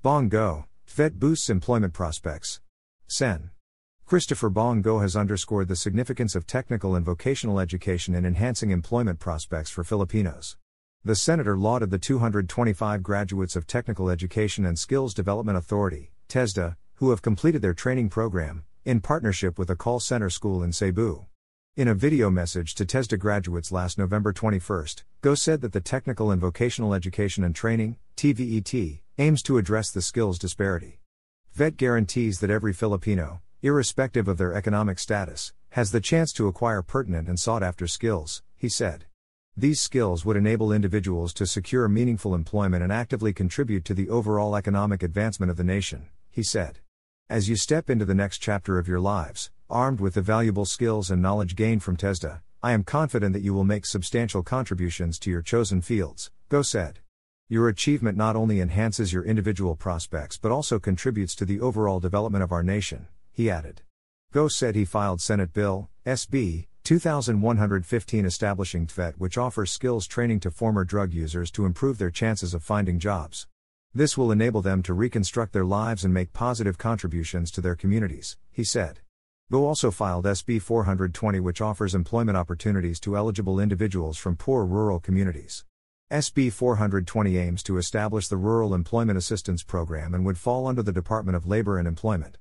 Bong Go, TVET boosts employment prospects. Sen. Christopher Bong Go has underscored the significance of technical and vocational education in enhancing employment prospects for Filipinos. The senator lauded the 225 graduates of Technical Education and Skills Development Authority, TESDA, who have completed their training program, in partnership with a call center school in Cebu. In a video message to TESDA graduates last November 21, Go said that the Technical and Vocational Education and Training, TVET, aims to address the skills disparity. TVET guarantees that every Filipino, irrespective of their economic status, has the chance to acquire pertinent and sought after skills, he said. These skills would enable individuals to secure meaningful employment and actively contribute to the overall economic advancement of the nation, he said. As you step into the next chapter of your lives, armed with the valuable skills and knowledge gained from TESDA, I am confident that you will make substantial contributions to your chosen fields, Go said. Your achievement not only enhances your individual prospects but also contributes to the overall development of our nation, he added. Go said he filed Senate Bill, SB 2115 establishing TVET which offers skills training to former drug users to improve their chances of finding jobs. This will enable them to reconstruct their lives and make positive contributions to their communities, he said. Go also filed SB 420 which offers employment opportunities to eligible individuals from poor rural communities. SB 420 aims to establish the Rural Employment Assistance Program and would fall under the Department of Labor and Employment.